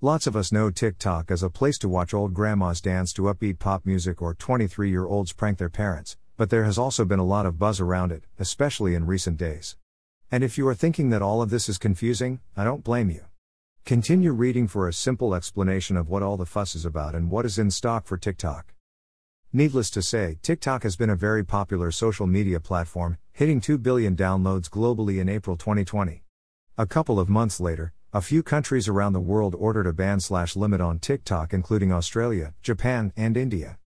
Lots of us know TikTok as a place to watch old grandmas dance to upbeat pop music or 23 year olds prank their parents, but there has also been a lot of buzz around it, especially in recent days. And if you are thinking that all of this is confusing, I don't blame you. Continue reading for a simple explanation of what all the fuss is about and what is in stock for TikTok. Needless to say, TikTok has been a very popular social media platform, hitting 2 billion downloads globally in April 2020. A couple of months later, a few countries around the world ordered a ban slash limit on TikTok, including Australia, Japan, and India.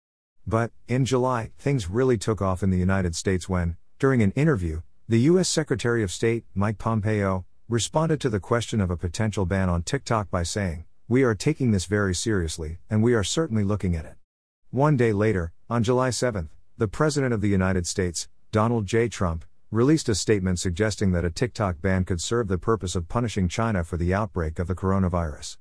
But, in July, things really took off in the United States when, during an interview, the U.S. Secretary of State, Mike Pompeo, responded to the question of a potential ban on TikTok by saying, We are taking this very seriously, and we are certainly looking at it. One day later, on July 7, the President of the United States, Donald J. Trump, released a statement suggesting that a TikTok ban could serve the purpose of punishing China for the outbreak of the coronavirus.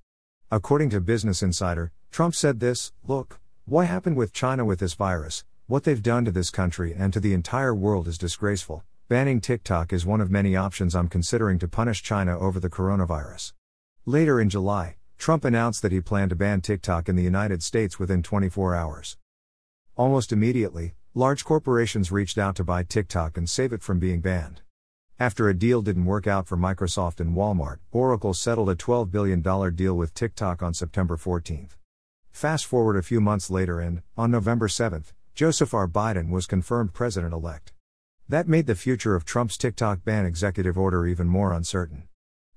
According to Business Insider, Trump said this Look, what happened with China with this virus, what they've done to this country and to the entire world is disgraceful. Banning TikTok is one of many options I'm considering to punish China over the coronavirus. Later in July, Trump announced that he planned to ban TikTok in the United States within 24 hours. Almost immediately, large corporations reached out to buy TikTok and save it from being banned. After a deal didn't work out for Microsoft and Walmart, Oracle settled a $12 billion deal with TikTok on September 14. Fast forward a few months later, and, on November 7, Joseph R. Biden was confirmed president elect. That made the future of Trump's TikTok ban executive order even more uncertain.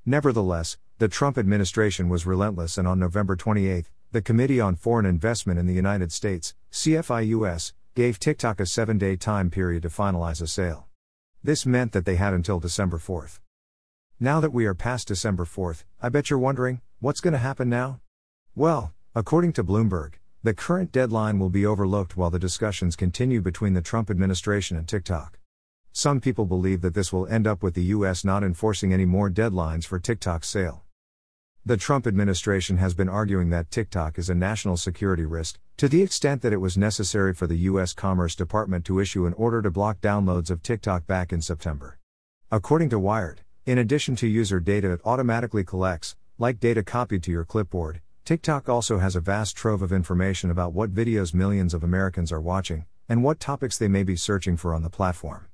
Nevertheless, the Trump administration was relentless, and on November 28, the Committee on Foreign Investment in the United States, CFIUS, gave TikTok a seven day time period to finalize a sale. This meant that they had until December 4th. Now that we are past December 4th, I bet you're wondering, what's going to happen now? Well, according to Bloomberg, the current deadline will be overlooked while the discussions continue between the Trump administration and TikTok. Some people believe that this will end up with the US not enforcing any more deadlines for TikTok's sale. The Trump administration has been arguing that TikTok is a national security risk, to the extent that it was necessary for the U.S. Commerce Department to issue an order to block downloads of TikTok back in September. According to Wired, in addition to user data it automatically collects, like data copied to your clipboard, TikTok also has a vast trove of information about what videos millions of Americans are watching, and what topics they may be searching for on the platform.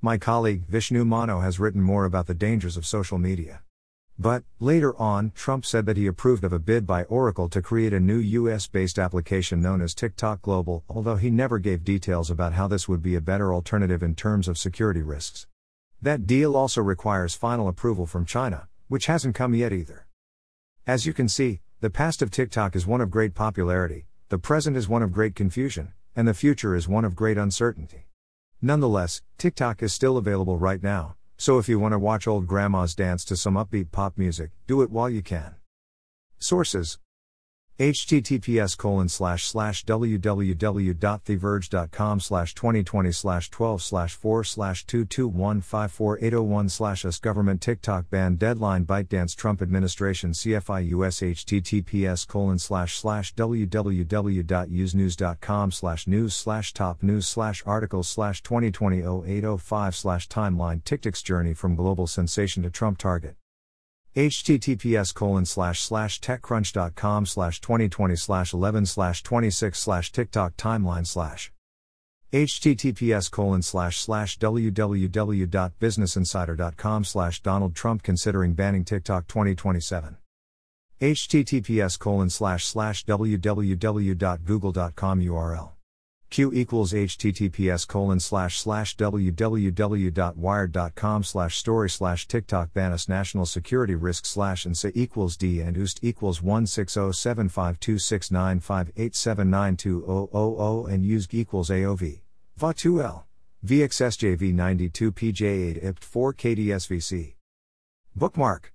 My colleague Vishnu Mano has written more about the dangers of social media. But, later on, Trump said that he approved of a bid by Oracle to create a new US based application known as TikTok Global, although he never gave details about how this would be a better alternative in terms of security risks. That deal also requires final approval from China, which hasn't come yet either. As you can see, the past of TikTok is one of great popularity, the present is one of great confusion, and the future is one of great uncertainty. Nonetheless, TikTok is still available right now, so if you want to watch old grandmas dance to some upbeat pop music, do it while you can. Sources https colon slash slash www.theverge.com slash 2020 slash 12 slash 4 slash 221548001 slash us government TikTok ban deadline ByteDance Trump administration CFIUS https colon slash slash www.usenews.com slash news slash top news slash articles slash 2020 0805 slash timeline TikTok's journey from global sensation to Trump target https colon slash slash techcrunch.com slash 2020 slash 11 slash 26 slash tiktok timeline slash https colon slash slash www.businessinsider.com slash donald trump considering banning tiktok 2027 https colon slash slash www.google.com url q equals https colon slash slash www.wired.com slash story slash tiktok banis national security risk slash and say equals d and oost equals 160752695879200 and use equals aov va2l vxsjv92pj8 ipt4 kdsvc bookmark